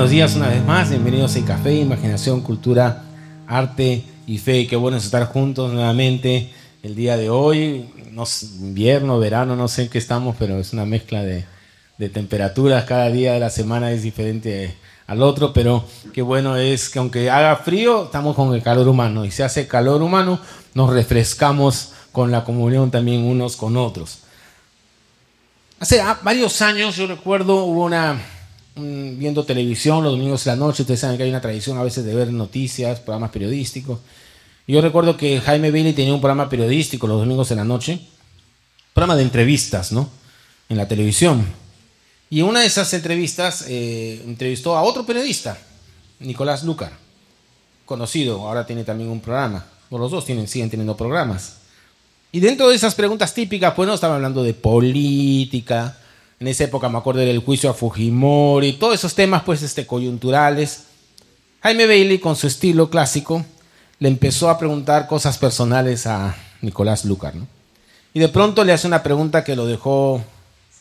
buenos días una vez más. Bienvenidos a Café, Imaginación, Cultura, Arte y Fe. Qué bueno estar juntos nuevamente el día de hoy. No, invierno, verano, no sé en qué estamos, pero es una mezcla de, de temperaturas. Cada día de la semana es diferente al otro, pero qué bueno es que aunque haga frío, estamos con el calor humano. Y si hace calor humano, nos refrescamos con la comunión también unos con otros. Hace varios años, yo recuerdo, hubo una viendo televisión los domingos de la noche. Ustedes saben que hay una tradición a veces de ver noticias, programas periodísticos. Yo recuerdo que Jaime Bailey tenía un programa periodístico los domingos de la noche, programa de entrevistas, ¿no? En la televisión. Y en una de esas entrevistas eh, entrevistó a otro periodista, Nicolás Lucar, conocido, ahora tiene también un programa. Los dos tienen, siguen teniendo programas. Y dentro de esas preguntas típicas, pues no estaban hablando de política, en esa época me acuerdo del juicio a Fujimori, todos esos temas pues este, coyunturales. Jaime Bailey con su estilo clásico le empezó a preguntar cosas personales a Nicolás Lucar. Y de pronto le hace una pregunta que lo dejó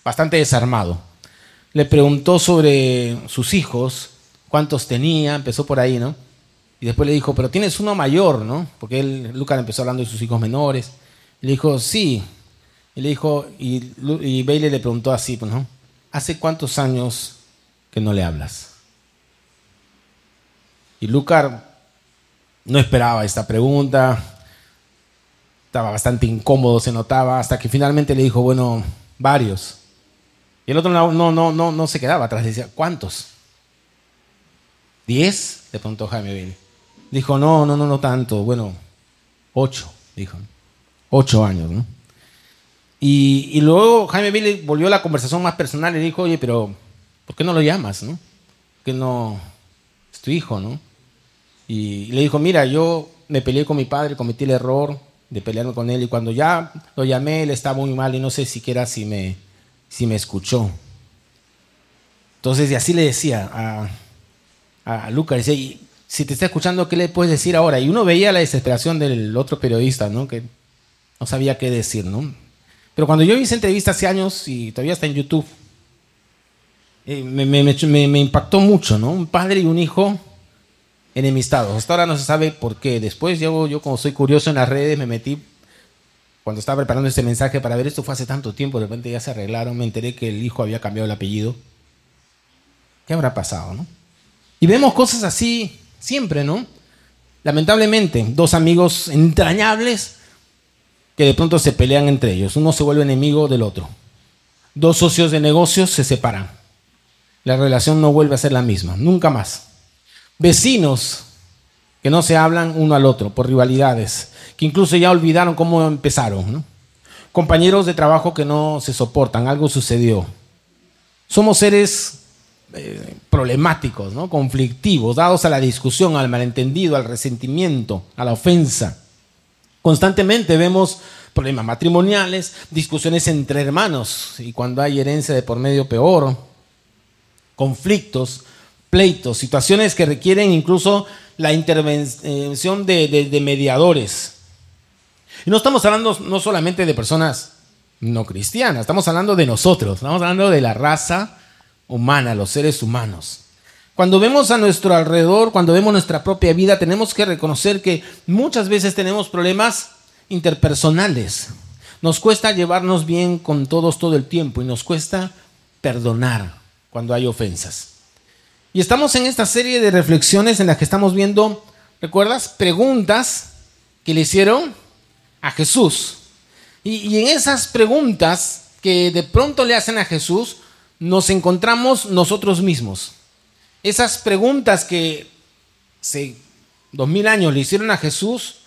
bastante desarmado. Le preguntó sobre sus hijos, cuántos tenía, empezó por ahí, ¿no? Y después le dijo, pero tienes uno mayor, ¿no? Porque él, Lucar empezó hablando de sus hijos menores. Le dijo, sí, y le dijo, y, Bailey le preguntó así, pues, ¿no? ¿Hace cuántos años que no le hablas? Y Lucar no esperaba esta pregunta, estaba bastante incómodo, se notaba, hasta que finalmente le dijo, bueno, varios. Y el otro no, no, no, no, se quedaba atrás, decía, ¿cuántos? ¿Diez? Le preguntó Jaime Bailey. Dijo, no, no, no, no tanto, bueno, ocho, dijo. Ocho años, ¿no? Y, luego Jaime Bailey volvió a la conversación más personal y dijo, oye, pero ¿por qué no lo llamas? ¿no? ¿Por no es tu hijo? ¿no? Y, le dijo, mira, yo me peleé con mi padre, cometí el error de pelearme con él y cuando ya lo llamé él estaba muy mal y no sé siquiera si me, si me escuchó. Entonces, y así le decía a, a Lucas, decía, si te está escuchando, ¿qué le puedes decir ahora? Y uno veía la desesperación del otro periodista, ¿no? Que no sabía qué decir, ¿no? Pero cuando yo hice entrevista hace años y todavía está en YouTube, eh, me, impactó mucho, ¿no? Un padre y un hijo enemistados. Hasta ahora no se sabe por qué. Después yo, yo como soy curioso en las redes, me metí, cuando estaba preparando este mensaje para ver esto fue hace tanto tiempo, de repente ya se arreglaron, me enteré que el hijo había cambiado el apellido. ¿Qué habrá pasado, no? Y vemos cosas así siempre, ¿no? Lamentablemente, dos amigos entrañables que de pronto se pelean entre ellos. Uno se vuelve enemigo del otro. Dos socios de negocios se separan. La relación no vuelve a ser la misma, nunca más. Vecinos que no se hablan uno al otro por rivalidades, que incluso ya olvidaron cómo empezaron. Compañeros de trabajo que no se soportan, algo sucedió. Somos seres eh, problemáticos, ¿no? conflictivos, dados a la discusión, al malentendido, al resentimiento, a la ofensa. Constantemente vemos problemas matrimoniales, discusiones entre hermanos y cuando hay herencia de por medio peor, conflictos, pleitos, situaciones que requieren incluso la intervención de, mediadores. Y no estamos hablando no solamente de personas no cristianas, estamos hablando de nosotros, estamos hablando de la raza humana, los seres humanos. Cuando vemos a nuestro alrededor, cuando vemos nuestra propia vida, tenemos que reconocer que muchas veces tenemos problemas interpersonales. Nos cuesta llevarnos bien con todos todo el tiempo y nos cuesta perdonar cuando hay ofensas. Y estamos en esta serie de reflexiones en las que estamos viendo, ¿recuerdas? Preguntas que le hicieron a Jesús. Y, y en esas preguntas que de pronto le hacen a Jesús, nos encontramos nosotros mismos. Esas preguntas que hace dos mil años le hicieron a Jesús,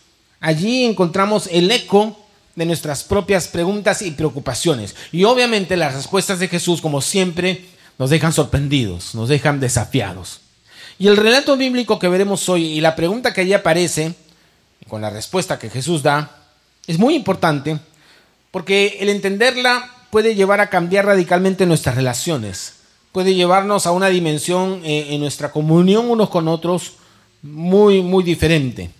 allí encontramos el eco de nuestras propias preguntas y preocupaciones. Y obviamente las respuestas de Jesús, como siempre, nos dejan sorprendidos, nos dejan desafiados. Y el relato bíblico que veremos hoy y la pregunta que allí aparece, con la respuesta que Jesús da, es muy importante porque el entenderla puede llevar a cambiar radicalmente nuestras relaciones puede llevarnos a una dimensión eh, en nuestra comunión unos con otros muy, muy diferente.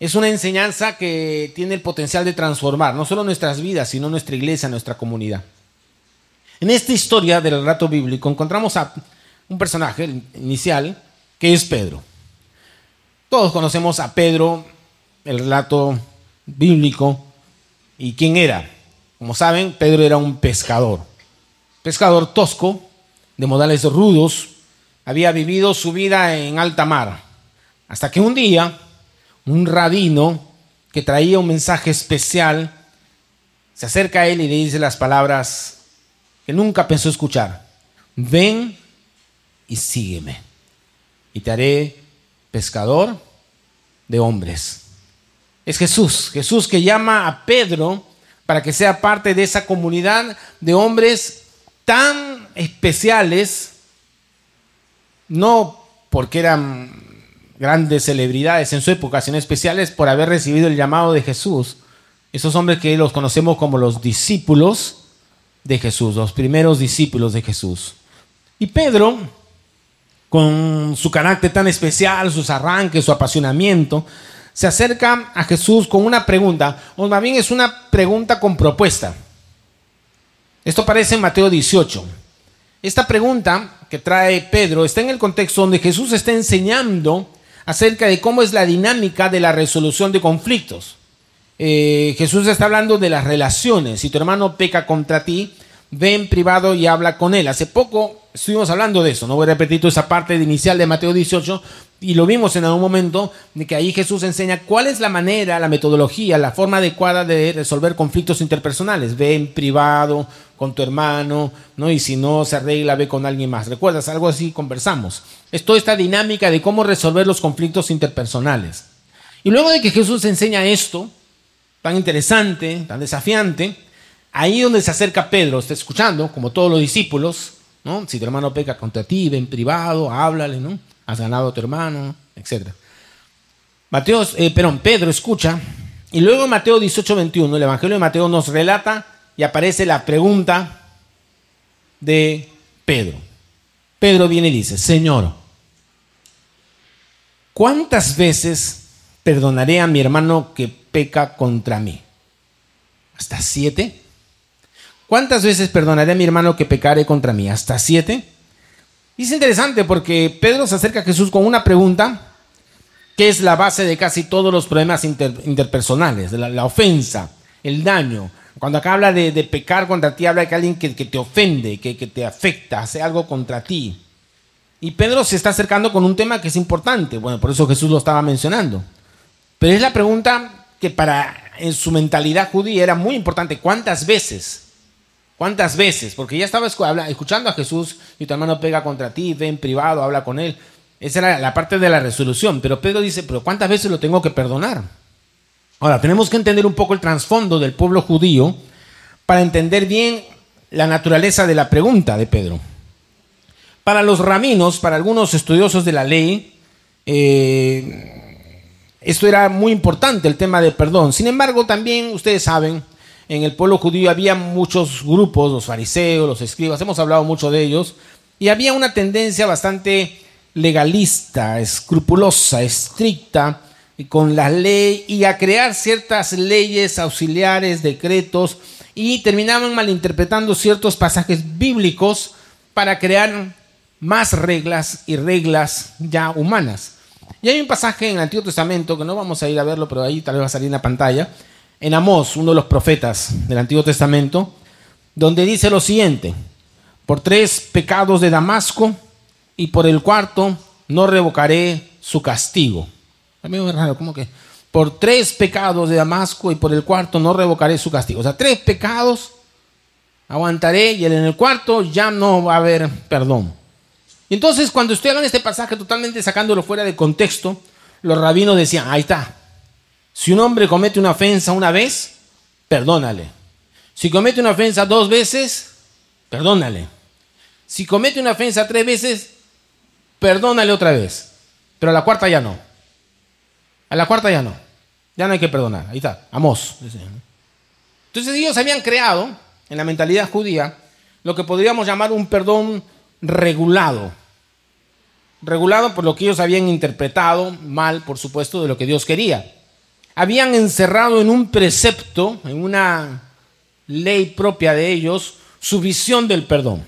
Es una enseñanza que tiene el potencial de transformar no solo nuestras vidas, sino nuestra iglesia, nuestra comunidad. En esta historia del relato bíblico encontramos a un personaje inicial que es Pedro. Todos conocemos a Pedro, el relato bíblico, y quién era. Como saben, Pedro era un pescador. Pescador tosco, de modales rudos, había vivido su vida en alta mar. Hasta que un día, un rabino que traía un mensaje especial se acerca a él y le dice las palabras que nunca pensó escuchar. Ven y sígueme. Y te haré pescador de hombres. Es Jesús, Jesús que llama a Pedro para que sea parte de esa comunidad de hombres tan especiales, no porque eran grandes celebridades en su época, sino especiales por haber recibido el llamado de Jesús. Esos hombres que los conocemos como los discípulos de Jesús, los primeros discípulos de Jesús. Y Pedro, con su carácter tan especial, sus arranques, su apasionamiento, se acerca a Jesús con una pregunta, o más bien es una pregunta con propuesta. Esto aparece en Mateo 18. Esta pregunta que trae Pedro está en el contexto donde Jesús está enseñando acerca de cómo es la dinámica de la resolución de conflictos. Eh, Jesús está hablando de las relaciones. Si tu hermano peca contra ti, ve en privado y habla con él. Hace poco estuvimos hablando de eso, no voy a repetir toda esa parte inicial de Mateo 18, y lo vimos en algún momento, de que ahí Jesús enseña cuál es la manera, la metodología, la forma adecuada de resolver conflictos interpersonales. Ve en privado con tu hermano, ¿no? Y si no se arregla, ve con alguien más. ¿Recuerdas? Algo así conversamos. Es toda esta dinámica de cómo resolver los conflictos interpersonales. Y luego de que Jesús enseña esto, tan interesante, tan desafiante, ahí donde se acerca Pedro, está escuchando, como todos los discípulos, ¿no? Si tu hermano peca contra ti, ve en privado, háblale, ¿no? Has ganado a tu hermano, etc. Mateo, eh, perdón, Pedro escucha, y luego en Mateo 18, 21, el Evangelio de Mateo nos relata y aparece la pregunta de Pedro. Pedro viene y dice, Señor, ¿cuántas veces perdonaré a mi hermano que peca contra mí? ¿Hasta siete? ¿Cuántas veces perdonaré a mi hermano que pecare contra mí? ¿Hasta siete? Y es interesante porque Pedro se acerca a Jesús con una pregunta que es la base de casi todos los problemas interpersonales, la, la, ofensa, el daño. Cuando acá habla de, pecar contra ti, habla de que alguien que, te ofende, que, te afecta, hace algo contra ti. Y Pedro se está acercando con un tema que es importante. Bueno, por eso Jesús lo estaba mencionando. Pero es la pregunta que para en su mentalidad judía era muy importante. ¿Cuántas veces? ¿Cuántas veces? Porque ya estaba escuchando a Jesús y tu hermano pega contra ti, ve en privado, habla con él. Esa era la parte de la resolución. Pero Pedro dice, pero ¿cuántas veces lo tengo que perdonar? Ahora, tenemos que entender un poco el trasfondo del pueblo judío para entender bien la naturaleza de la pregunta de Pedro. Para los raminos, para algunos estudiosos de la ley, eh, esto era muy importante, el tema de perdón. Sin embargo, también ustedes saben, en el pueblo judío había muchos grupos, los fariseos, los escribas, hemos hablado mucho de ellos, y había una tendencia bastante legalista, escrupulosa, estricta con la ley y a crear ciertas leyes auxiliares, decretos, y terminaban malinterpretando ciertos pasajes bíblicos para crear más reglas y reglas ya humanas. Y hay un pasaje en el Antiguo Testamento, que no vamos a ir a verlo, pero ahí tal vez va a salir en la pantalla, en Amós, uno de los profetas del Antiguo Testamento, donde dice lo siguiente, por tres pecados de Damasco y por el cuarto no revocaré su castigo. A mí me raro, ¿cómo que? Por tres pecados de Damasco y por el cuarto no revocaré su castigo. O sea, tres pecados aguantaré y en el cuarto ya no va a haber perdón. Y entonces cuando de este pasaje totalmente sacándolo fuera de contexto, los rabinos decían, ahí está, si un hombre comete una ofensa una vez, perdónale. Si comete una ofensa dos veces, perdónale. Si comete una ofensa tres veces, perdónale otra vez. Pero la cuarta ya no. A la cuarta ya no. Ya no hay que perdonar. Ahí está, Amos. Entonces ellos habían creado en la mentalidad judía lo que podríamos llamar un perdón regulado regulado por lo que ellos habían interpretado mal, por supuesto, de lo que Dios quería. Habían encerrado en un precepto, en una ley propia de ellos, su visión del perdón.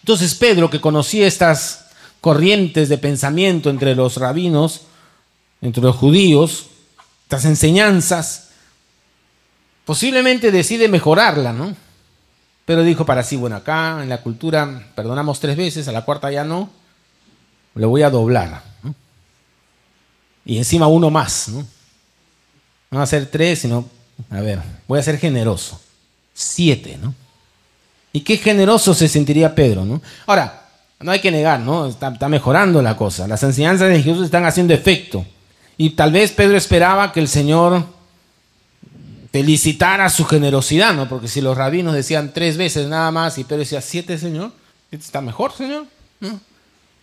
Entonces Pedro, que conocía estas corrientes de pensamiento entre los rabinos, entre los judíos, estas enseñanzas, posiblemente decide mejorarla, ¿no? Pero dijo para sí, bueno, acá en la cultura perdonamos tres veces, a la cuarta ya no, le voy a doblar. Y encima uno más, ¿no? No va a ser tres, sino, a ver, voy a ser generoso. Siete, ¿no? Y qué generoso se sentiría Pedro, ¿no? Ahora, no hay que negar, ¿no? Está, mejorando la cosa. Las enseñanzas de Jesús están haciendo efecto. Y tal vez Pedro esperaba que el Señor felicitara su generosidad, ¿no? Porque si los rabinos decían tres veces nada más y Pedro decía siete, Señor, está mejor, Señor.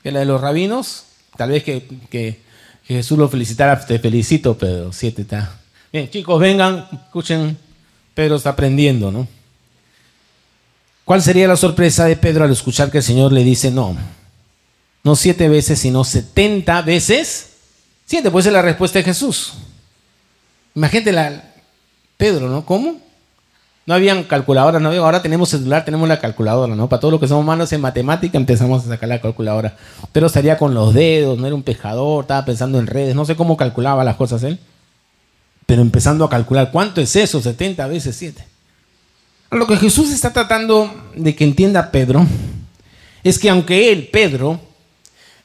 Que la de los rabinos. Tal vez que Jesús lo felicitara, te felicito, Pedro, siete está. Bien, chicos, vengan, escuchen, Pedro está aprendiendo, ¿no? ¿Cuál sería la sorpresa de Pedro al escuchar que el Señor le dice no? No siete veces, sino setenta veces. Siete, puede ser la respuesta de Jesús. Imagínate la, Pedro, ¿no? ¿Cómo? No habían calculadoras, no había, ahora tenemos celular, tenemos la calculadora, ¿no? Para todos los que somos malos en matemática empezamos a sacar la calculadora. Pero estaría con los dedos, no era un pejador, estaba pensando en redes, no sé cómo calculaba las cosas él. Pero empezando a calcular, ¿cuánto es eso? 70 veces 7. Lo que Jesús está tratando de que entienda Pedro es que aunque él, Pedro,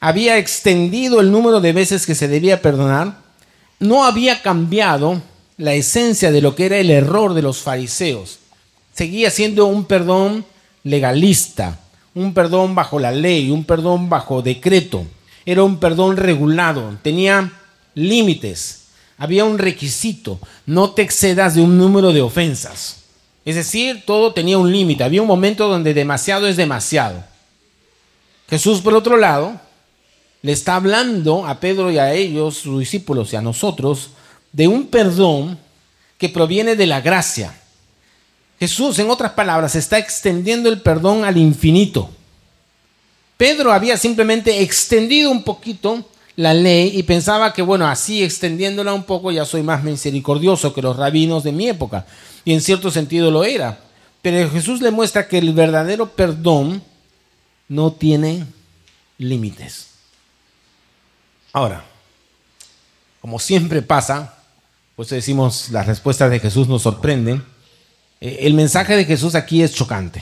había extendido el número de veces que se debía perdonar, no había cambiado la esencia de lo que era el error de los fariseos. Seguía siendo un perdón legalista, un perdón bajo la ley, un perdón bajo decreto. Era un perdón regulado, tenía límites, había un requisito, no te excedas de un número de ofensas. Es decir, todo tenía un límite. Había un momento donde demasiado es demasiado. Jesús, por otro lado, le está hablando a Pedro y a ellos, sus discípulos y a nosotros, de un perdón que proviene de la gracia. Jesús, en otras palabras, está extendiendo el perdón al infinito. Pedro había simplemente extendido un poquito la ley y pensaba que, bueno, así extendiéndola un poco ya soy más misericordioso que los rabinos de mi época y en cierto sentido lo era. Pero Jesús le muestra que el verdadero perdón no tiene límites. Ahora, como siempre pasa, pues decimos, las respuestas de Jesús nos sorprenden. Eh, el mensaje de Jesús aquí es chocante.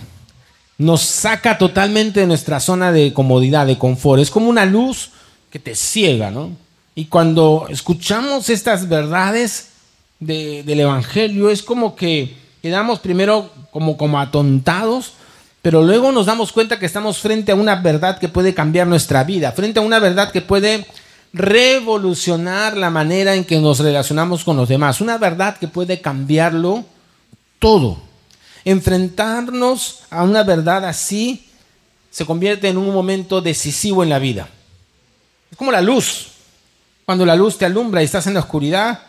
Nos saca totalmente de nuestra zona de comodidad, de confort. Es como una luz que te ciega, ¿no? Y cuando escuchamos estas verdades, del Evangelio es como que quedamos primero como, como atontados, pero luego nos damos cuenta que estamos frente a una verdad que puede cambiar nuestra vida, frente a una verdad que puede revolucionar la manera en que nos relacionamos con los demás, una verdad que puede cambiarlo todo. Enfrentarnos a una verdad así se convierte en un momento decisivo en la vida. Es como la luz. Cuando la luz te alumbra y estás en la oscuridad,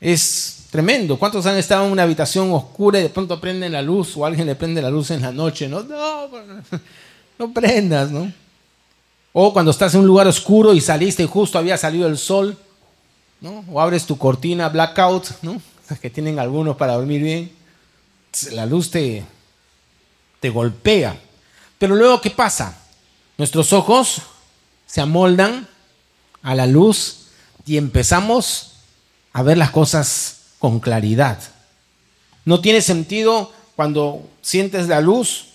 es tremendo. ¿Cuántos han estado en una habitación oscura y de pronto prenden la luz o alguien le prende la luz en la noche? No, no, no prendas, ¿no? O cuando estás en un lugar oscuro y saliste y justo había salido el sol, ¿no? O abres tu cortina blackout, ¿no? Que tienen algunos para dormir bien. La luz te, te golpea. Pero luego, ¿qué pasa? Nuestros ojos se amoldan a la luz y empezamos a ver las cosas con claridad. No tiene sentido cuando sientes la luz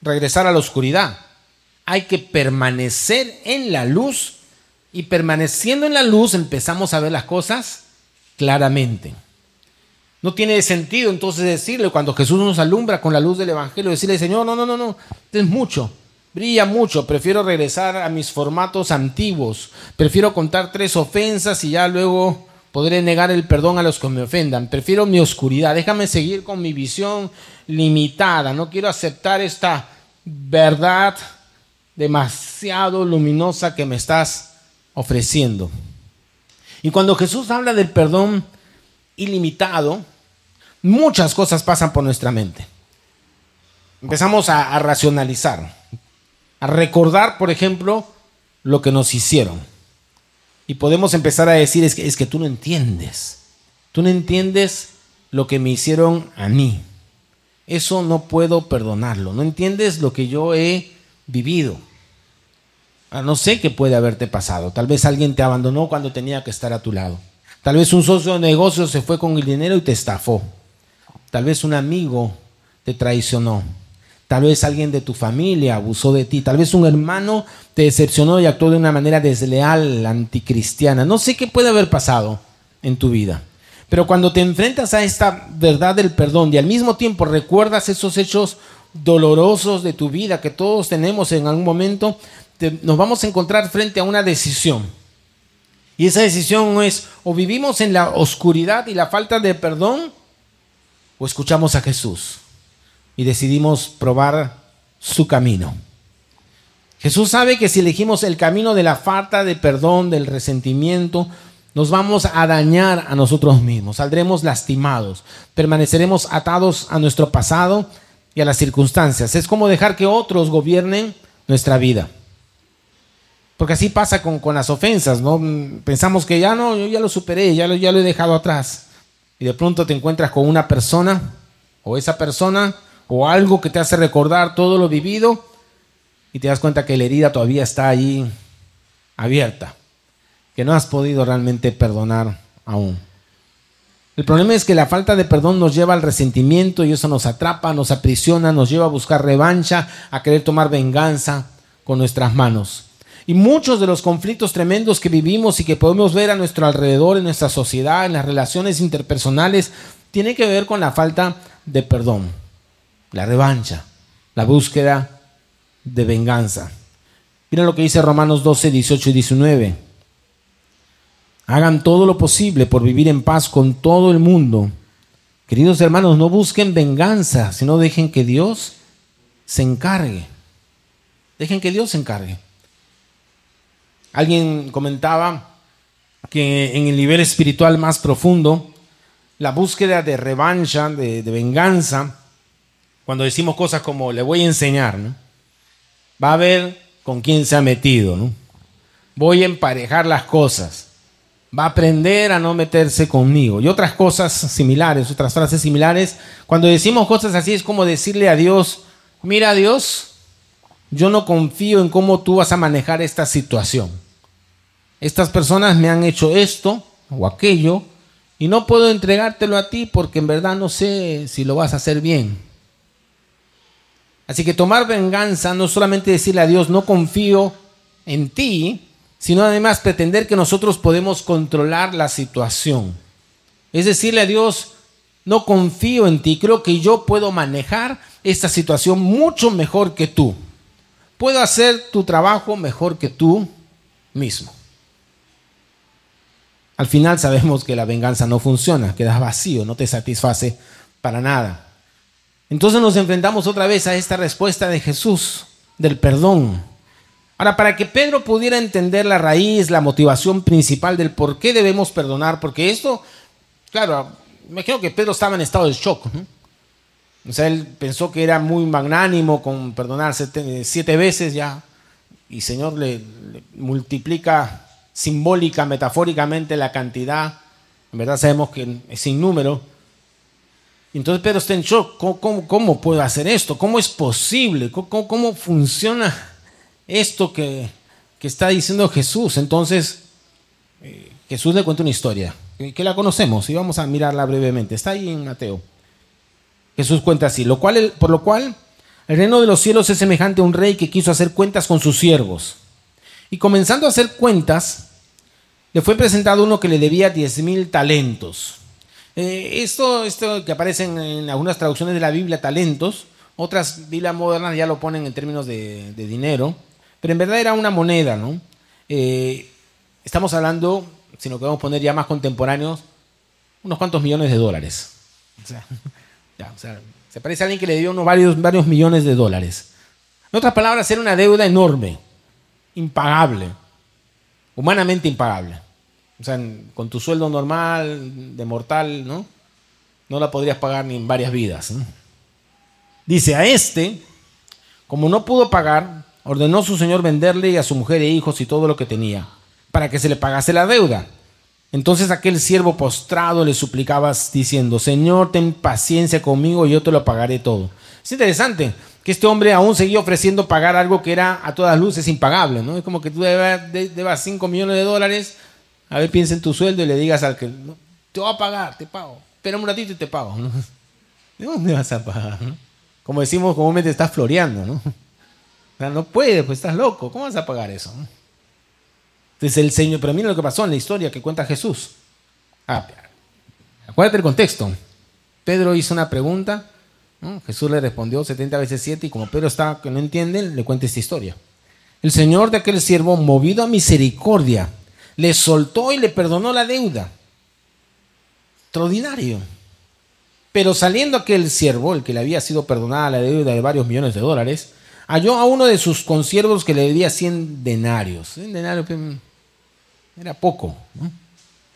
regresar a la oscuridad. Hay que permanecer en la luz y permaneciendo en la luz empezamos a ver las cosas claramente. No tiene sentido entonces decirle cuando Jesús nos alumbra con la luz del Evangelio, decirle, Señor, no, no, no, no, es mucho, brilla mucho, prefiero regresar a mis formatos antiguos, prefiero contar tres ofensas y ya luego podré negar el perdón a los que me ofendan. Prefiero mi oscuridad. Déjame seguir con mi visión limitada. No quiero aceptar esta verdad demasiado luminosa que me estás ofreciendo. Y cuando Jesús habla del perdón ilimitado, muchas cosas pasan por nuestra mente. Empezamos a, racionalizar, a recordar, por ejemplo, lo que nos hicieron y podemos empezar a decir, es que, es que tú no entiendes. Tú no entiendes lo que me hicieron a mí. Eso no puedo perdonarlo. No entiendes lo que yo he vivido. No sé qué puede haberte pasado. Tal vez alguien te abandonó cuando tenía que estar a tu lado. Tal vez un socio de negocio se fue con el dinero y te estafó. Tal vez un amigo te traicionó. Tal vez alguien de tu familia abusó de ti. Tal vez un hermano te decepcionó y actuó de una manera desleal, anticristiana. No sé qué puede haber pasado en tu vida. Pero cuando te enfrentas a esta verdad del perdón y al mismo tiempo recuerdas esos hechos dolorosos de tu vida que todos tenemos en algún momento, nos vamos a encontrar frente a una decisión. Y esa decisión es o vivimos en la oscuridad y la falta de perdón o escuchamos a Jesús y decidimos probar su camino. Jesús sabe que si elegimos el camino de la falta de perdón, del resentimiento, nos vamos a dañar a nosotros mismos, saldremos lastimados, permaneceremos atados a nuestro pasado y a las circunstancias. Es como dejar que otros gobiernen nuestra vida. Porque así pasa con, las ofensas, ¿no? Pensamos que ya no, yo ya lo superé, ya lo, ya lo he dejado atrás. Y de pronto te encuentras con una persona, o esa persona, o algo que te hace recordar todo lo vivido, y te das cuenta que la herida todavía está ahí abierta, que no has podido realmente perdonar aún. El problema es que la falta de perdón nos lleva al resentimiento y eso nos atrapa, nos aprisiona, nos lleva a buscar revancha, a querer tomar venganza con nuestras manos. Y muchos de los conflictos tremendos que vivimos y que podemos ver a nuestro alrededor, en nuestra sociedad, en las relaciones interpersonales, tienen que ver con la falta de perdón, la revancha, la búsqueda de venganza. Mira lo que dice Romanos 12, 18 y 19. Hagan todo lo posible por vivir en paz con todo el mundo. Queridos hermanos, no busquen venganza, sino dejen que Dios se encargue. Dejen que Dios se encargue. Alguien comentaba que en el nivel espiritual más profundo, la búsqueda de revancha, de, venganza, cuando decimos cosas como le voy a enseñar, va a ver con quién se ha metido, ¿no? voy a emparejar las cosas, va a aprender a no meterse conmigo. Y otras cosas similares, otras frases similares, cuando decimos cosas así es como decirle a Dios, mira Dios, yo no confío en cómo tú vas a manejar esta situación estas personas me han hecho esto o aquello y no puedo entregártelo a ti porque en verdad no sé si lo vas a hacer bien. Así que tomar venganza no solamente decirle a Dios no confío en ti, sino además pretender que nosotros podemos controlar la situación. Es decirle a Dios, no confío en ti, creo que yo puedo manejar esta situación mucho mejor que tú. Puedo hacer tu trabajo mejor que tú mismo. Al final sabemos que la venganza no funciona, quedas vacío, no te satisface para nada. Entonces nos enfrentamos otra vez a esta respuesta de Jesús, del perdón. Ahora, para que Pedro pudiera entender la raíz, la motivación principal del por qué debemos perdonar, porque esto, claro, imagino que Pedro estaba en estado de shock. O sea, él pensó que era muy magnánimo con perdonar siete, veces ya, y Señor le multiplica simbólica, metafóricamente la cantidad, en verdad sabemos que es sin número. Entonces Pedro está en shock, ¿cómo, puedo hacer esto? ¿Cómo es posible? ¿Cómo, funciona esto que, está diciendo Jesús? Entonces eh, Jesús le cuenta una historia, que, la conocemos y vamos a mirarla brevemente. Está ahí en Mateo. Jesús cuenta así, lo cual, por lo cual el reino de los cielos es semejante a un rey que quiso hacer cuentas con sus siervos. Y comenzando a hacer cuentas, le fue presentado uno que le debía 10 mil talentos. Eh, esto, esto que aparece en, algunas traducciones de la Biblia, talentos, otras Biblias modernas ya lo ponen en términos de, dinero, pero en verdad era una moneda, ¿no? Eh, estamos hablando, si nos queremos poner ya más contemporáneos, unos cuantos millones de dólares. O sea, se parece a alguien que le dio unos varios, varios millones de dólares. En otras palabras, era una deuda enorme impagable, humanamente impagable. O sea, con tu sueldo normal, de mortal, ¿no? No la podrías pagar ni en varias vidas. Dice, a este, como no pudo pagar, ordenó su señor venderle a su mujer e hijos y todo lo que tenía, para que se le pagase la deuda. Entonces aquel siervo postrado le suplicaba diciendo, Señor, ten paciencia conmigo y yo te lo pagaré todo. Es interesante. que este hombre aún seguía ofreciendo pagar algo que era a todas luces impagable, ¿no? Es como que tú debas 5 millones de dólares, a ver, piensa en tu sueldo y le digas al que, te voy a pagar, te pago, espera un ratito te pago, ¿no? ¿De dónde vas a pagar? Como decimos comúnmente, estás floreando, ¿no? No puedes, pues estás loco, ¿cómo vas a pagar eso? Entonces el Señor, pero mira lo que pasó en la historia que cuenta Jesús. Ah, acuérdate el contexto. Pedro hizo una pregunta, Jesús le respondió 70 veces 7 y como Pedro está que no entiende, le cuenta esta historia. El Señor de aquel siervo, movido a misericordia, le soltó y le perdonó la deuda. Extraordinario. Pero saliendo aquel siervo, el que le había sido perdonada la deuda de varios millones de dólares, halló a uno de sus consiervos que le debía 100 denarios. 100 denarios pues, era poco.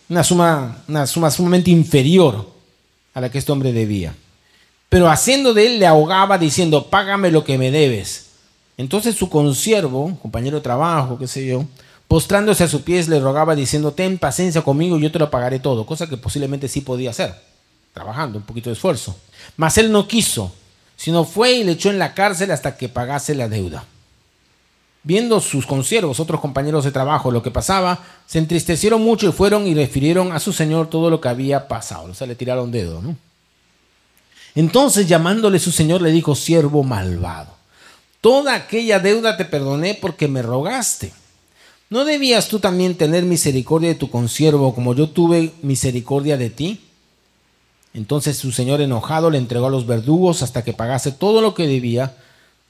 Una, suma, una suma sumamente inferior a la que este hombre debía. Pero haciendo de él le ahogaba diciendo, págame lo que me debes. Entonces su consiervo, compañero de trabajo, qué sé yo, postrándose a sus pies le rogaba diciendo, ten paciencia conmigo y yo te lo pagaré todo, cosa que posiblemente sí podía hacer, trabajando, un poquito de esfuerzo. Mas él no quiso, sino fue y le echó en la cárcel hasta que pagase la deuda. Viendo sus consiervos, otros compañeros de trabajo, lo que pasaba, se entristecieron mucho y fueron y refirieron a su señor todo lo que había pasado. O sea, le tiraron dedo, ¿no? Entonces, llamándole su señor, le dijo, siervo malvado, toda aquella deuda te perdoné porque me rogaste. ¿No debías tú también tener misericordia de tu consiervo como yo tuve misericordia de ti? Entonces su señor enojado le entregó a los verdugos hasta que pagase todo lo que debía.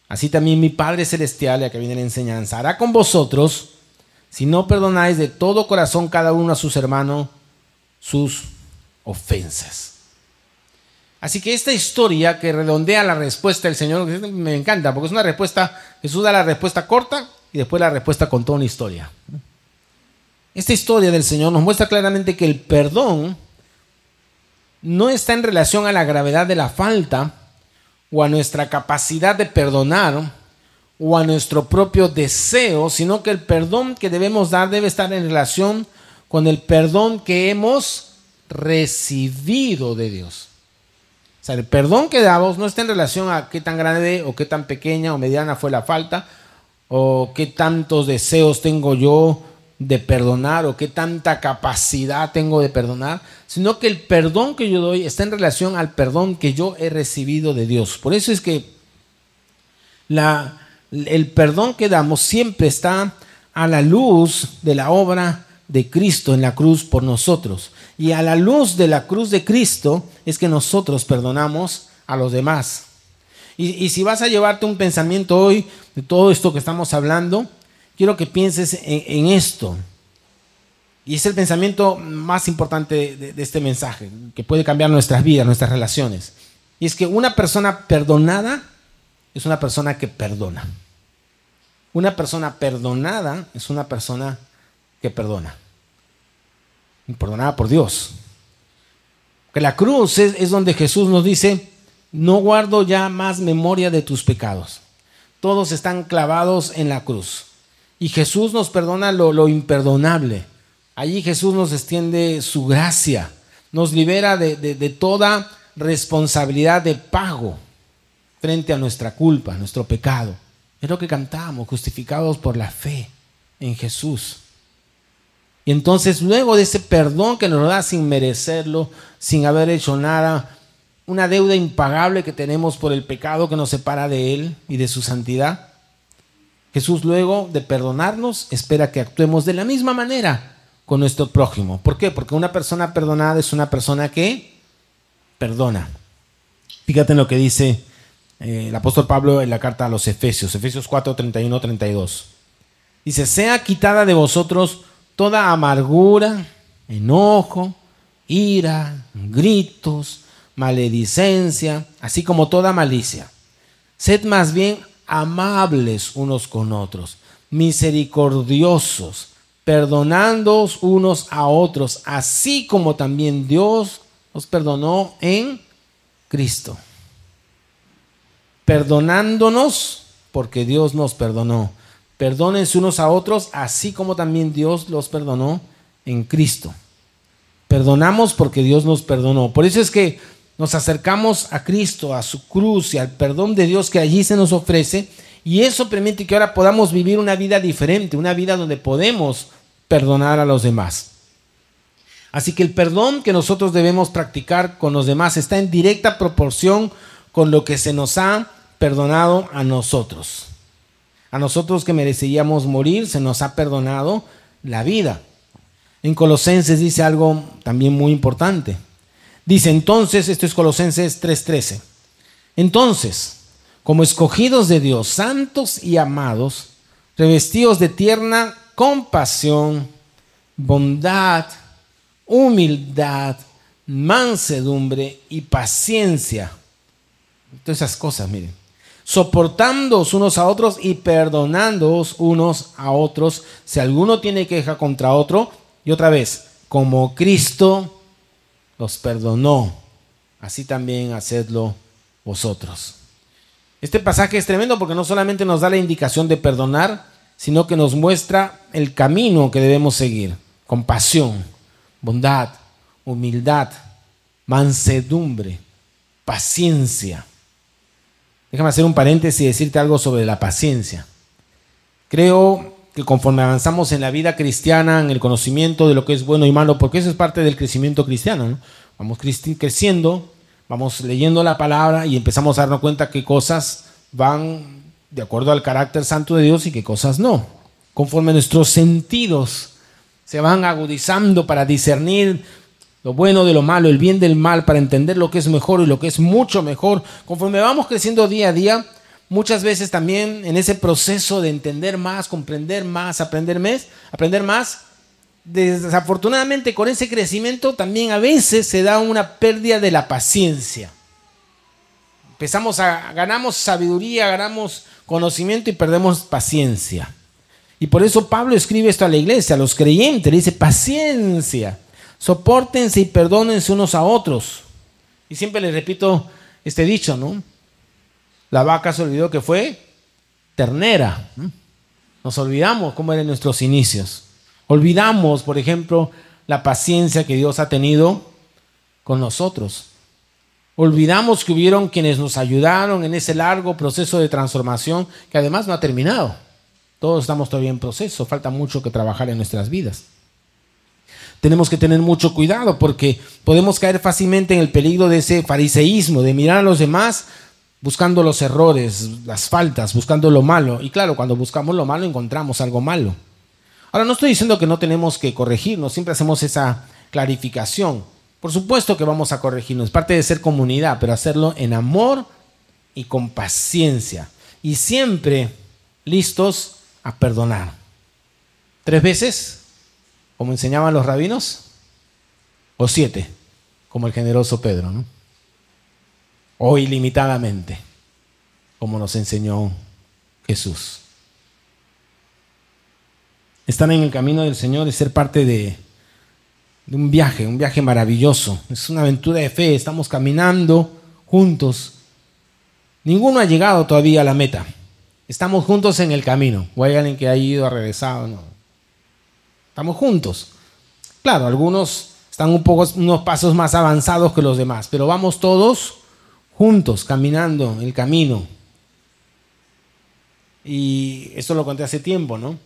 Así también mi Padre Celestial, ya que viene la enseñanza, hará con vosotros si no perdonáis de todo corazón cada uno a sus hermanos sus ofensas. Así que esta historia que redondea la respuesta del Señor me encanta, porque es una respuesta, Jesús da la respuesta corta y después la respuesta con toda una historia. Esta historia del Señor nos muestra claramente que el perdón no está en relación a la gravedad de la falta o a nuestra capacidad de perdonar o a nuestro propio deseo, sino que el perdón que debemos dar debe estar en relación con el perdón que hemos recibido de Dios. O sea, el perdón que damos no está en relación a qué tan grande o qué tan pequeña o mediana fue la falta, o qué tantos deseos tengo yo de perdonar o qué tanta capacidad tengo de perdonar, sino que el perdón que yo doy está en relación al perdón que yo he recibido de Dios. Por eso es que la, el perdón que damos siempre está a la luz de la obra de Cristo en la cruz por nosotros. Y a la luz de la cruz de Cristo es que nosotros perdonamos a los demás. Y, y si vas a llevarte un pensamiento hoy de todo esto que estamos hablando, quiero que pienses en, esto. Y es el pensamiento más importante de, este mensaje, que puede cambiar nuestras vidas, nuestras relaciones. Y es que una persona perdonada es una persona que perdona. Una persona perdonada es una persona que perdona. Perdonada por Dios. Que la cruz es, es, donde Jesús nos dice, no guardo ya más memoria de tus pecados. Todos están clavados en la cruz. Y Jesús nos perdona lo, imperdonable. Allí Jesús nos extiende su gracia, nos libera de, de toda responsabilidad de pago frente a nuestra culpa, nuestro pecado. Es lo que cantamos, justificados por la fe en Jesús. Y entonces luego de ese perdón que nos da sin merecerlo, sin haber hecho nada, una deuda impagable que tenemos por el pecado que nos separa de Él y de su santidad, Jesús luego de perdonarnos espera que actuemos de la misma manera con nuestro prójimo. ¿Por qué? Porque una persona perdonada es una persona que perdona. Fíjate en lo que dice eh, el apóstol Pablo en la carta a los Efesios, Efesios 4, 31, 32. Dice, sea quitada de vosotros toda amargura, enojo, ira, gritos, maledicencia, así como toda malicia. Sed más bien amables unos con otros, misericordiosos, perdonándoos unos a otros, así como también Dios os perdonó en Cristo. Perdonándonos porque Dios nos perdonó. Perdónense unos a otros, así como también Dios los perdonó en Cristo. Perdonamos porque Dios nos perdonó. Por eso es que nos acercamos a Cristo, a su cruz y al perdón de Dios que allí se nos ofrece, y eso permite que ahora podamos vivir una vida diferente, una vida donde podemos perdonar a los demás. Así que el perdón que nosotros debemos practicar con los demás está en directa proporción con lo que se nos ha perdonado a nosotros. A nosotros que merecíamos morir, se nos ha perdonado la vida. En Colosenses dice algo también muy importante. Dice entonces, esto es Colosenses 3:13. Entonces, como escogidos de Dios, santos y amados, revestidos de tierna compasión, bondad, humildad, mansedumbre y paciencia. Todas esas cosas, miren. Soportándoos unos a otros y perdonándoos unos a otros si alguno tiene queja contra otro. Y otra vez, como Cristo los perdonó, así también hacedlo vosotros. Este pasaje es tremendo porque no solamente nos da la indicación de perdonar, sino que nos muestra el camino que debemos seguir. Compasión, bondad, humildad, mansedumbre, paciencia. Déjame hacer un paréntesis y decirte algo sobre la paciencia. Creo que conforme avanzamos en la vida cristiana, en el conocimiento de lo que es bueno y malo, porque eso es parte del crecimiento cristiano, vamos creciendo, vamos leyendo la palabra y empezamos a darnos cuenta que cosas van de acuerdo al carácter santo de Dios y que cosas no. Conforme nuestros sentidos se van agudizando para discernir lo bueno de lo malo, el bien del mal, para entender lo que es mejor y lo que es mucho mejor. Conforme vamos creciendo día a día, muchas veces también en ese proceso de entender más, comprender más, aprender más, aprender más, desafortunadamente con ese crecimiento también a veces se da una pérdida de la paciencia. Empezamos a ganamos sabiduría, ganamos conocimiento y perdemos paciencia. Y por eso Pablo escribe esto a la iglesia, a los creyentes, le dice paciencia, soportense y perdónense unos a otros. Y siempre les repito este dicho, ¿no? La vaca se olvidó que fue ternera. Nos olvidamos cómo eran nuestros inicios. Olvidamos, por ejemplo, la paciencia que Dios ha tenido con nosotros. Olvidamos que hubieron quienes nos ayudaron en ese largo proceso de transformación que además no ha terminado. Todos estamos todavía en proceso, falta mucho que trabajar en nuestras vidas. Tenemos que tener mucho cuidado porque podemos caer fácilmente en el peligro de ese fariseísmo, de mirar a los demás buscando los errores, las faltas, buscando lo malo. Y claro, cuando buscamos lo malo encontramos algo malo. Ahora, no estoy diciendo que no tenemos que corregirnos, siempre hacemos esa clarificación. Por supuesto que vamos a corregirnos, parte de ser comunidad, pero hacerlo en amor y con paciencia. Y siempre listos a perdonar. ¿Tres veces? Como enseñaban los rabinos. O siete, como el generoso Pedro, ¿no? O ilimitadamente, como nos enseñó Jesús. Estar en el camino del Señor es ser parte de, un viaje, un viaje maravilloso. Es una aventura de fe, estamos caminando juntos. Ninguno ha llegado todavía a la meta. Estamos juntos en el camino. O hay alguien que ha ido, ha regresado. No. Estamos juntos. Claro, algunos están un poco, unos pasos más avanzados que los demás, pero vamos todos juntos, caminando el camino. Y esto lo conté hace tiempo, ¿no?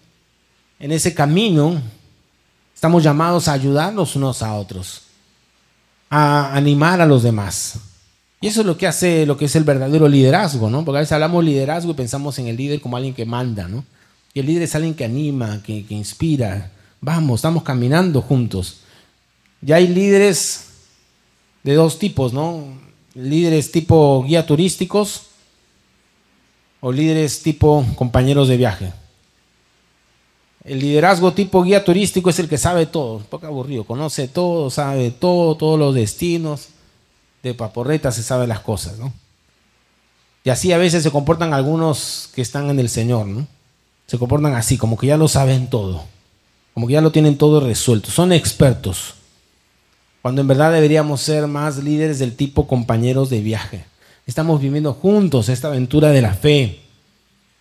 En ese camino estamos llamados a ayudarnos unos a otros, a animar a los demás. Y eso es lo que hace lo que es el verdadero liderazgo, ¿no? Porque a veces hablamos liderazgo y pensamos en el líder como alguien que manda, ¿no? Y el líder es alguien que anima, que, que inspira. Vamos, estamos caminando juntos. Ya hay líderes de dos tipos, ¿no? Líderes tipo guía turísticos o líderes tipo compañeros de viaje. El liderazgo tipo guía turístico es el que sabe todo, poco aburrido, conoce todo, sabe todo, todos los destinos, de paporreta se sabe las cosas, ¿no? Y así a veces se comportan algunos que están en el Señor, ¿no? Se comportan así, como que ya lo saben todo, como que ya lo tienen todo resuelto, son expertos, cuando en verdad deberíamos ser más líderes del tipo compañeros de viaje. Estamos viviendo juntos esta aventura de la fe,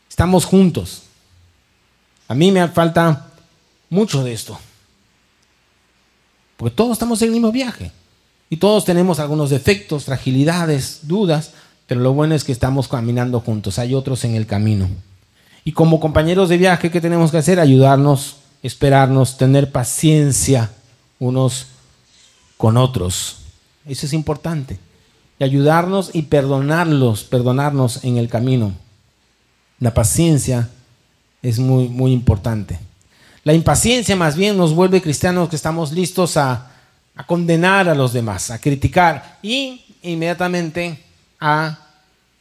estamos juntos. A mí me falta mucho de esto, porque todos estamos en el mismo viaje. Y todos tenemos algunos defectos, fragilidades, dudas, pero lo bueno es que estamos caminando juntos. Hay otros en el camino. Y como compañeros de viaje, ¿qué tenemos que hacer? Ayudarnos, esperarnos, tener paciencia unos con otros. Eso es importante. Y ayudarnos y perdonarlos, perdonarnos en el camino. La paciencia es muy, muy importante. La impaciencia más bien nos vuelve cristianos que estamos listos a, a condenar a los demás, a criticar y inmediatamente a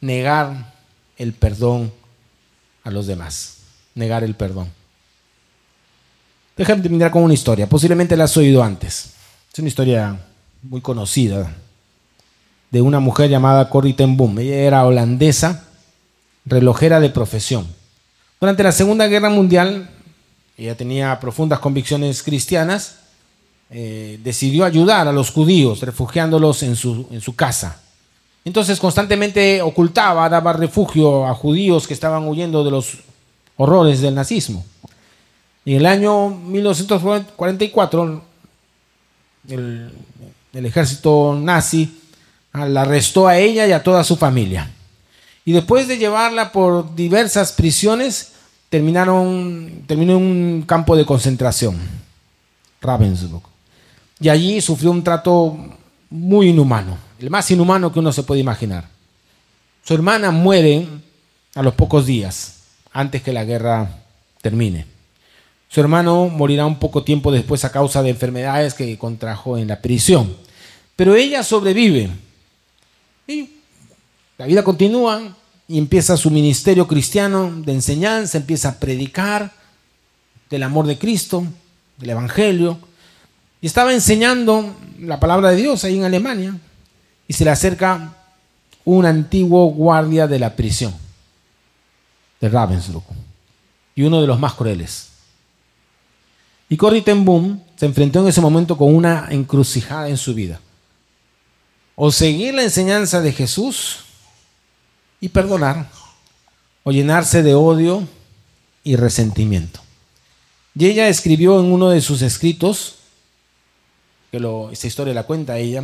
negar el perdón a los demás. Negar el perdón. Déjame terminar con una historia. Posiblemente la has oído antes. Es una historia muy conocida de una mujer llamada Corrie ten Boom. Ella era holandesa, relojera de profesión. Durante la Segunda Guerra Mundial, ella tenía profundas convicciones cristianas, eh, decidió ayudar a los judíos, refugiándolos en su, en su casa. Entonces constantemente ocultaba, daba refugio a judíos que estaban huyendo de los horrores del nazismo. En el año 1944, el, ejército nazi la arrestó a ella y a toda su familia. Y después de llevarla por diversas prisiones, terminaron, terminó en un campo de concentración, Ravensbrück. Y allí sufrió un trato muy inhumano, el más inhumano que uno se puede imaginar. Su hermana muere a los pocos días, antes que la guerra termine. Su hermano morirá un poco tiempo después a causa de enfermedades que contrajo en la prisión. Pero ella sobrevive y la vida continúa y empieza su ministerio cristiano de enseñanza, empieza a predicar del amor de Cristo, del Evangelio. Y estaba enseñando la palabra de Dios ahí en Alemania. Y se le acerca un antiguo guardia de la prisión, de Ravensbrück, y uno de los más crueles. Y Corrie ten Boom se enfrentó en ese momento con una encrucijada en su vida o seguir la enseñanza de Jesús y perdonar, o llenarse de odio y resentimiento. Y ella escribió en uno de sus escritos, que lo, esta historia la cuenta ella,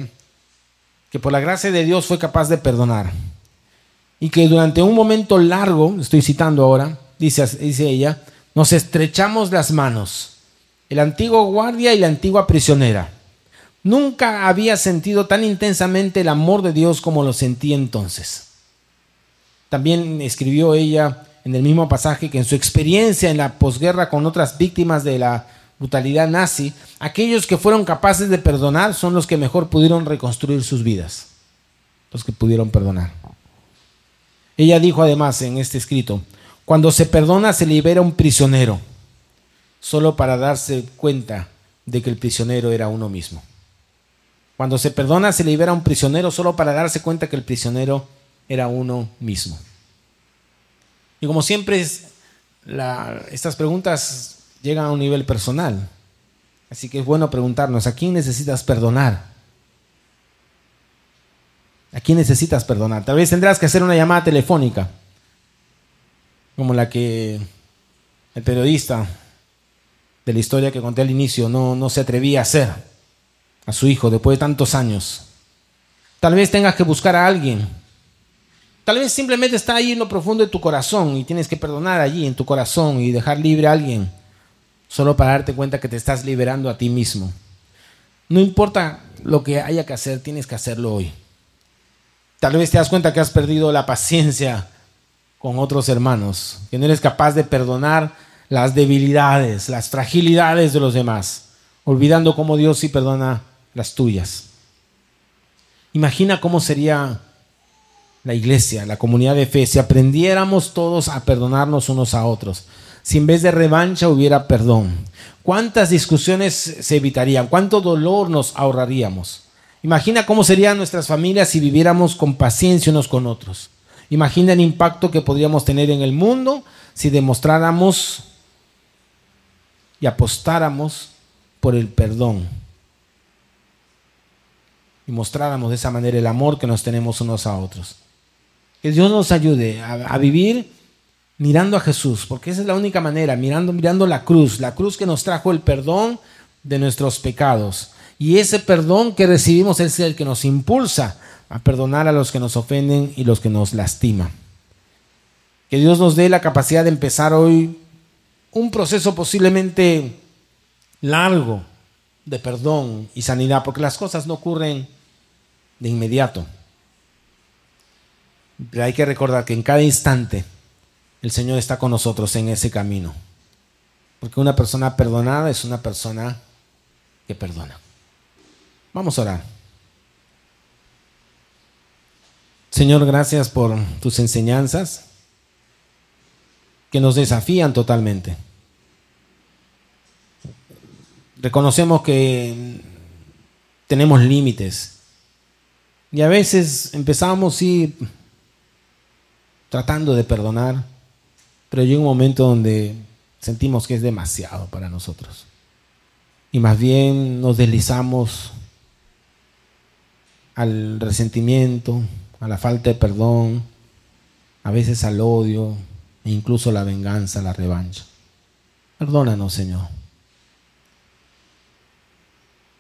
que por la gracia de Dios fue capaz de perdonar. Y que durante un momento largo, estoy citando ahora, dice, dice ella, nos estrechamos las manos, el antiguo guardia y la antigua prisionera Nunca había sentido tan intensamente el amor de Dios como lo sentí entonces. También escribió ella en el mismo pasaje que en su experiencia en la posguerra con otras víctimas de la brutalidad nazi, aquellos que fueron capaces de perdonar son los que mejor pudieron reconstruir sus vidas, los que pudieron perdonar. Ella dijo además en este escrito, cuando se perdona se libera un prisionero, solo para darse cuenta de que el prisionero era uno mismo. Cuando se perdona, se libera a un prisionero solo para darse cuenta que el prisionero era uno mismo. Y como siempre, estas preguntas llegan a un nivel personal. Así que es bueno preguntarnos, ¿a quién necesitas perdonar? ¿A quién necesitas perdonar? Tal vez tendrás que hacer una llamada telefónica, como la que el periodista de la historia que conté al inicio no, no se atrevía a hacer a su hijo después de tantos años. Tal vez tengas que buscar a alguien. Tal vez simplemente está ahí en lo profundo de tu corazón y tienes que perdonar allí en tu corazón y dejar libre a alguien solo para darte cuenta que te estás liberando a ti mismo. No importa lo que haya que hacer, tienes que hacerlo hoy. Tal vez te das cuenta que has perdido la paciencia con otros hermanos, que no eres capaz de perdonar las debilidades, las fragilidades de los demás, olvidando cómo Dios sí perdona las tuyas. Imagina cómo sería la iglesia, la comunidad de fe, si aprendiéramos todos a perdonarnos unos a otros. Si en vez de revancha hubiera perdón. ¿Cuántas discusiones se evitarían? ¿Cuánto dolor nos ahorraríamos? Imagina cómo serían nuestras familias si viviéramos con paciencia unos con otros. Imagina el impacto que podríamos tener en el mundo si demostráramos y apostáramos por el perdón y mostráramos de esa manera el amor que nos tenemos unos a otros. Que Dios nos ayude a, vivir mirando a Jesús, porque esa es la única manera, mirando, mirando la cruz, la cruz que nos trajo el perdón de nuestros pecados. Y ese perdón que recibimos es el que nos impulsa a perdonar a los que nos ofenden y los que nos lastiman. Que Dios nos dé la capacidad de empezar hoy un proceso posiblemente largo de perdón y sanidad, porque las cosas no ocurren de inmediato. Pero hay que recordar que en cada instante el Señor está con nosotros en ese camino. Porque una persona perdonada es una persona que perdona. Vamos a orar. Señor, gracias por tus enseñanzas que nos desafían totalmente. Reconocemos que tenemos límites y a veces empezamos sí tratando de perdonar, pero llega un momento donde sentimos que es demasiado para nosotros. Y más bien nos deslizamos al resentimiento, a la falta de perdón, a veces al odio e incluso la venganza, la revancha. Perdónanos, Señor.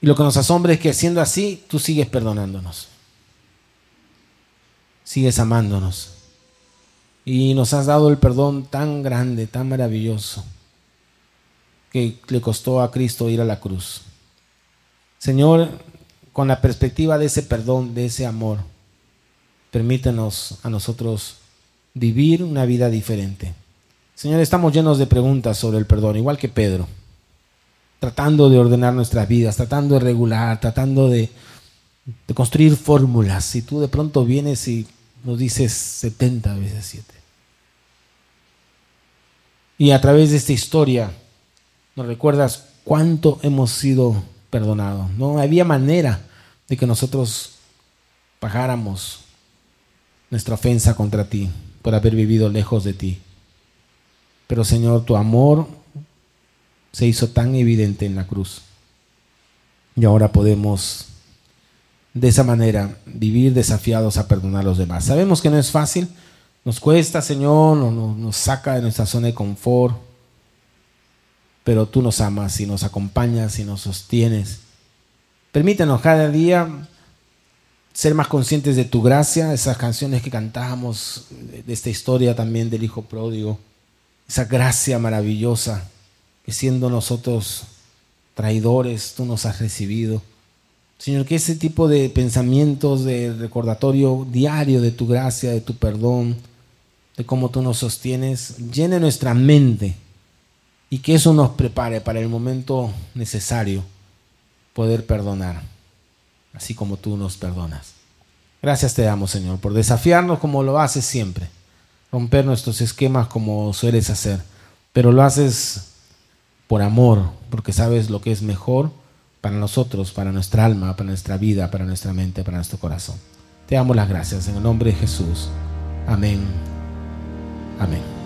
Y lo que nos asombra es que siendo así, tú sigues perdonándonos. Sigues amándonos. Y nos has dado el perdón tan grande, tan maravilloso, que le costó a Cristo ir a la cruz. Señor, con la perspectiva de ese perdón, de ese amor, permítenos a nosotros vivir una vida diferente. Señor, estamos llenos de preguntas sobre el perdón, igual que Pedro, tratando de ordenar nuestras vidas, tratando de regular, tratando de, construir fórmulas. Y tú de pronto vienes y nos dices 70 veces 7. Y a través de esta historia nos recuerdas cuánto hemos sido perdonados. No había manera de que nosotros pagáramos nuestra ofensa contra ti por haber vivido lejos de ti. Pero Señor, tu amor se hizo tan evidente en la cruz. Y ahora podemos de esa manera vivir desafiados a perdonar a los demás. Sabemos que no es fácil, nos cuesta, Señor, nos, nos saca de nuestra zona de confort, pero tú nos amas y nos acompañas y nos sostienes. Permítanos cada día ser más conscientes de tu gracia, esas canciones que cantábamos, de esta historia también del Hijo Pródigo, esa gracia maravillosa que siendo nosotros traidores, tú nos has recibido. Señor, que ese tipo de pensamientos de recordatorio diario de tu gracia, de tu perdón, de cómo tú nos sostienes, llene nuestra mente y que eso nos prepare para el momento necesario poder perdonar, así como tú nos perdonas. Gracias te damos, Señor, por desafiarnos como lo haces siempre, romper nuestros esquemas como sueles hacer, pero lo haces por amor, porque sabes lo que es mejor para nosotros, para nuestra alma, para nuestra vida, para nuestra mente, para nuestro corazón. Te damos las gracias en el nombre de Jesús. Amén. Amén.